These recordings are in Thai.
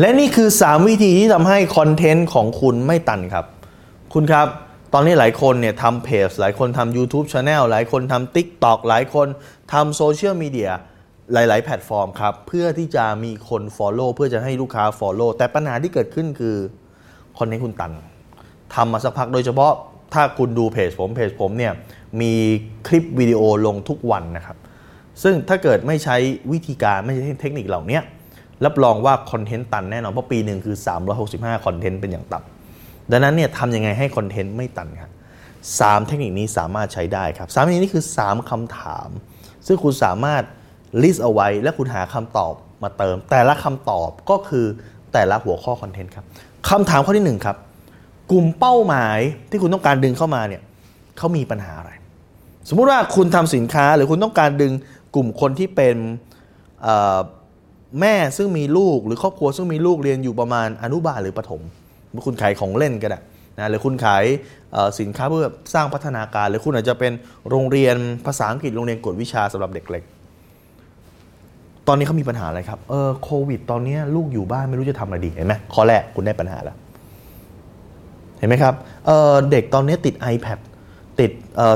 และนี่คือ 3 วิธีที่ทำให้ content ของคุณไม่ตันครับ คุณครับ ตอนนี้หลายคนเนี่ยทำเพจ หลายคนทำ YouTube Channel หลายคนทำ TikTok หลายคนทำโซเชียลมีเดียหลาย ๆ แพลตฟอร์มครับ เพื่อที่จะมีคน Follow เพื่อจะให้ลูกค้า Follow แต่ปัญหาที่เกิดขึ้นคือ content คุณตันทำมาสักพักโดยเฉพาะถ้าคุณดูเพจผมเพจผมเนี่ยมีคลิปวิดีโอลงทุกวันนะครับ ซึ่งถ้าเกิดไม่ใช้วิธีการไม่ใช้เทคนิคเหล่านี้ รับรองว่า content ตันแน่นอน เพราะปีหนึ่งคือ 365 content เป็นอย่างต่ำดังนั้นเนี่ยทำยังไงให้ content ไม่ตันครับสามเทคนิคนี้สามารถใช้ได้ครับสามเทคนิคนี้คือ 3คำถาม ซึ่งคุณสามารถ list เอาไว้ และคุณหาคำตอบมาเติม แต่ละคำตอบก็คือแต่ละหัวข้อ content ครับคำถามข้อที่ 1 ครับ กลุ่มเป้าหมายที่คุณต้องการดึงเข้ามาเนี่ยเขามีปัญหาอะไร สมมุติว่าคุณทำสินค้าหรือคุณต้องการดึงกลุ่มคนที่เป็น แม่ซึ่งมีลูกหรือครอบครัวซึ่งมีลูกเรียนอยู่ประมาณอนุบาลหรือประถมคุณขายของเล่นก็ได้นะหรือคุณขายสินค้าเพื่อสร้างพัฒนาการ หรือคุณอาจจะเป็นโรงเรียนภาษาอังกฤษโรงเรียนกวดวิชาสำหรับเด็กเล็ก ตอนนี้เขามีปัญหาอะไรครับเออโควิด ตอนนี้ลูกอยู่บ้านไม่รู้จะทำอะไรดีเห็นไหมข้อแรกคุณได้ปัญหาแล้วเห็นไหมครับเด็กตอนนี้ติด iPad ติด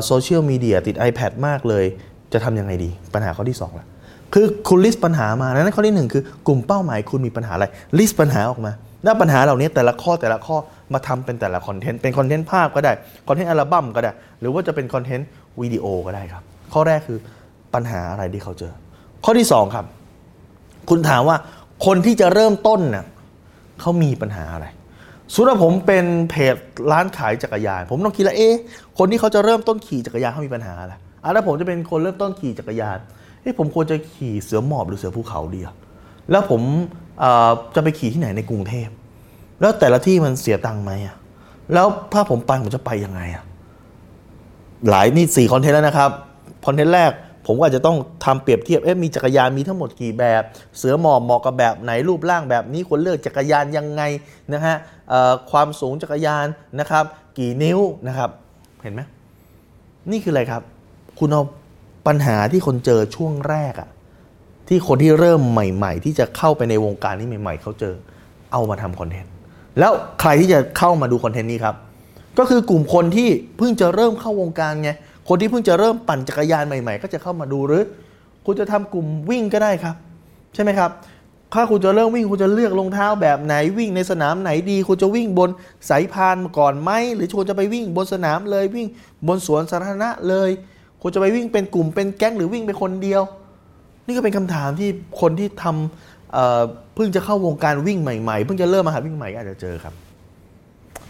โซเชียลมีเดียติด iPad มากเลย จะทำยังไงดี ปัญหาข้อที่2ละ คือคุณ list ปัญหามานั้นข้อที่1คือกลุ่มเป้าหมายคุณมีปัญหาอะไร list ปัญหาออกมาแล้วปัญหาเหล่านี้แต่ละข้อแต่ละข้อมาทำเป็นแต่ละ content เป็น content ภาพก็ได้ content อัลบั้มก็ได้ หรือว่าจะเป็น content วิดีโอก็ได้ครับ ข้อแรกคือปัญหาอะไรที่เขาเจอ ข้อที่ 2 ครับ คุณถามว่าคนที่จะเริ่มต้นเน่ะเขามีปัญหาอะไรสุดผมเป็นเพจร้านขายจักรยาน ผมต้องคิดล้วเอ๊ะคนที่เขาจะเริ่มต้นขี่จักรยานเขามีปัญหาอะไรอะแล้วผมจะเป็นคนเริ่มต้นขี่จักรยาน เอ๊ะผมควรจะขี่เสือหมอบหรือเสือภูเขาดีอะแล้วผมจะไปขี่ที่ไหนในกรุงเทพ แล้วแต่ละที่มันเสียตังค์ไหมอะแล้วถ้าผมไปผมจะไปยังไงอะหลายนี่สี่คอนเทนต์แล้วนะครับ คอนเทนต์แรกผมก็อาจจะต้องทำเปรียบเทียบ เอ๊ะมีจักรยานมีทั้งหมดกี่แบบ เสือหมอบเหมาะกับแบบไหนรูปร่างแบบนี้ควรเลือกจักรยานยังไงนะฮะความสูงจักรยานนะครับ กี่นิ้วนะครับ เห็นไหมนี่คืออะไรครับ คุณเอา ปัญหาที่คนเจอช่วงแรกอะที่คนที่เริ่มใหม่ ๆ ที่จะเข้าไปในวงการนี้ใหม่ ๆ เขาเจอเอามาทำคอนเทนต์แล้วใครที่จะเข้ามาดูคอนเทนต์นี้ครับ ก็คือกลุ่มคนที่เพิ่งจะเริ่มเข้าวงการไงคนที่เพิ่งจะเริ่มปั่นจักรยานใหม่ ๆ ก็จะเข้ามาดูหรือ คุณจะทำกลุ่มวิ่งก็ได้ครับ ใช่ไหมครับถ้าคุณจะเริ่มวิ่งคุณจะเลือกรองเท้าแบบไหนวิ่งในสนามไหนดี คุณจะวิ่งบนสายพานก่อนไหมหรือคุณจะไปวิ่งบนสนามเลยวิ่งบนสวนสาธารณะเลย คุณจะไปวิ่งเป็นกลุ่มเป็นแก๊งหรือวิ่งเป็นคนเดียว นี่ก็เป็นคำถามที่คนที่ทำเเพิ่งจะเข้าวงการวิ่งใหม่ๆ เพิ่งจะเริ่มมาหาวิ่งใหม่อาจจะเจอครับ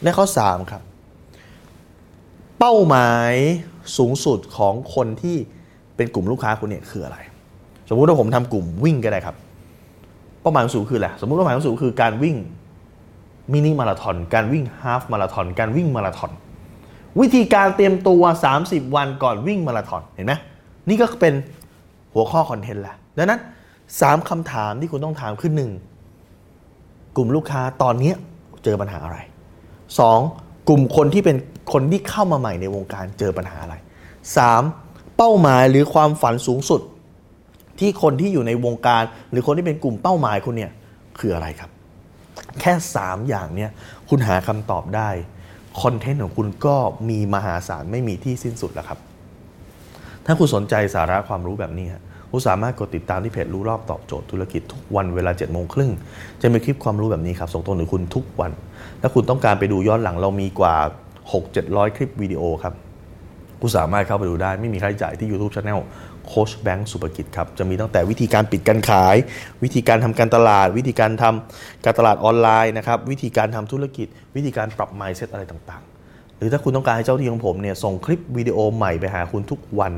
และข้อ3ครับ เป้าหมายสูงสุดของคนที่เป็นกลุ่มลูกค้าคุณเนี่ยคืออะไร สมมุติว่าผมทำกลุ่มวิ่งก็ได้ครับ เป้าหมายสูงคืออะไรสมมุติเป้าหมายสูงคือการวิ่งมินิมาราทอนการวิ่งฮาฟมาราทอนการวิ่งมาราทอน วิธีการเตรียมตัว 30 วันก่อนวิ่งมาราทอนเห็นไหมนี่ก็เป็นหัวข้อคอนเทนต์ละดังนั้น 3คำถามที่คุณต้องถามคือหนึ่งกลุ่มลูกค้าตอนนี้เจอปัญหาอะไร 2. กลุ่มคนที่เป็นคนที่เข้ามาใหม่ในวงการเจอปัญหาอะไร 3. เป้าหมายหรือความฝันสูงสุด ที่คนที่อยู่ในวงการ หรือคนที่เป็นกลุ่มเป้าหมายคุณเนี่ยคืออะไรครับ แค่ 3 อย่างเนี่ยคุณหาคำตอบได้ คอนเทนต์ของคุณก็มีมหาศาลไม่มีที่สิ้นสุดแล้วครับ ถ้าคุณสนใจสาระความรู้แบบนี้คุณสามารถกดติดตามที่เพจรู้รอบตอบโจทย์ธุรกิจทุกวันเวลา7จ็ดโมงครึ่งจะมีคลิปความรู้แบบนี้ครับส่งตรงถึงคุณทุกวัน ถ้าคุณต้องการไปดูย้อนหลังเรามีกว่า 6-700 คลิปวิดีโอครับ คุณสามารถเข้าไปดูได้ไม่มีค่าใช้จ่ายที่ YouTube Channel โคชแบงค์สุภกิจครับ จะมีตั้งแต่วิธีการปิดการขาย วิธีการทำการตลาด วิธีการทำการตลาดออนไลน์นะครับวิธีการทำธุรกิจ วิธีการปรับ mindset อะไรต่างๆ หรือถ้าคุณต้องการให้เจ้าที่ของผมเนี่ยส่งคลิปวิดีโอใหม่ไปหาคุณทุกวัน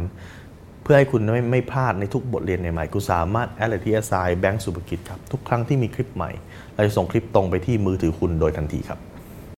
เพื่อให้คุณไม่ไม่พลาดในทุกบทเรียนใหม่ๆคุณสามารถแอดเลยที่แอสไซแบงค์สุภกิจครับทุกครั้งที่มีคลิปใหม่เราจะส่งคลิปตรงไปที่มือถือคุณโดยทันทีครับ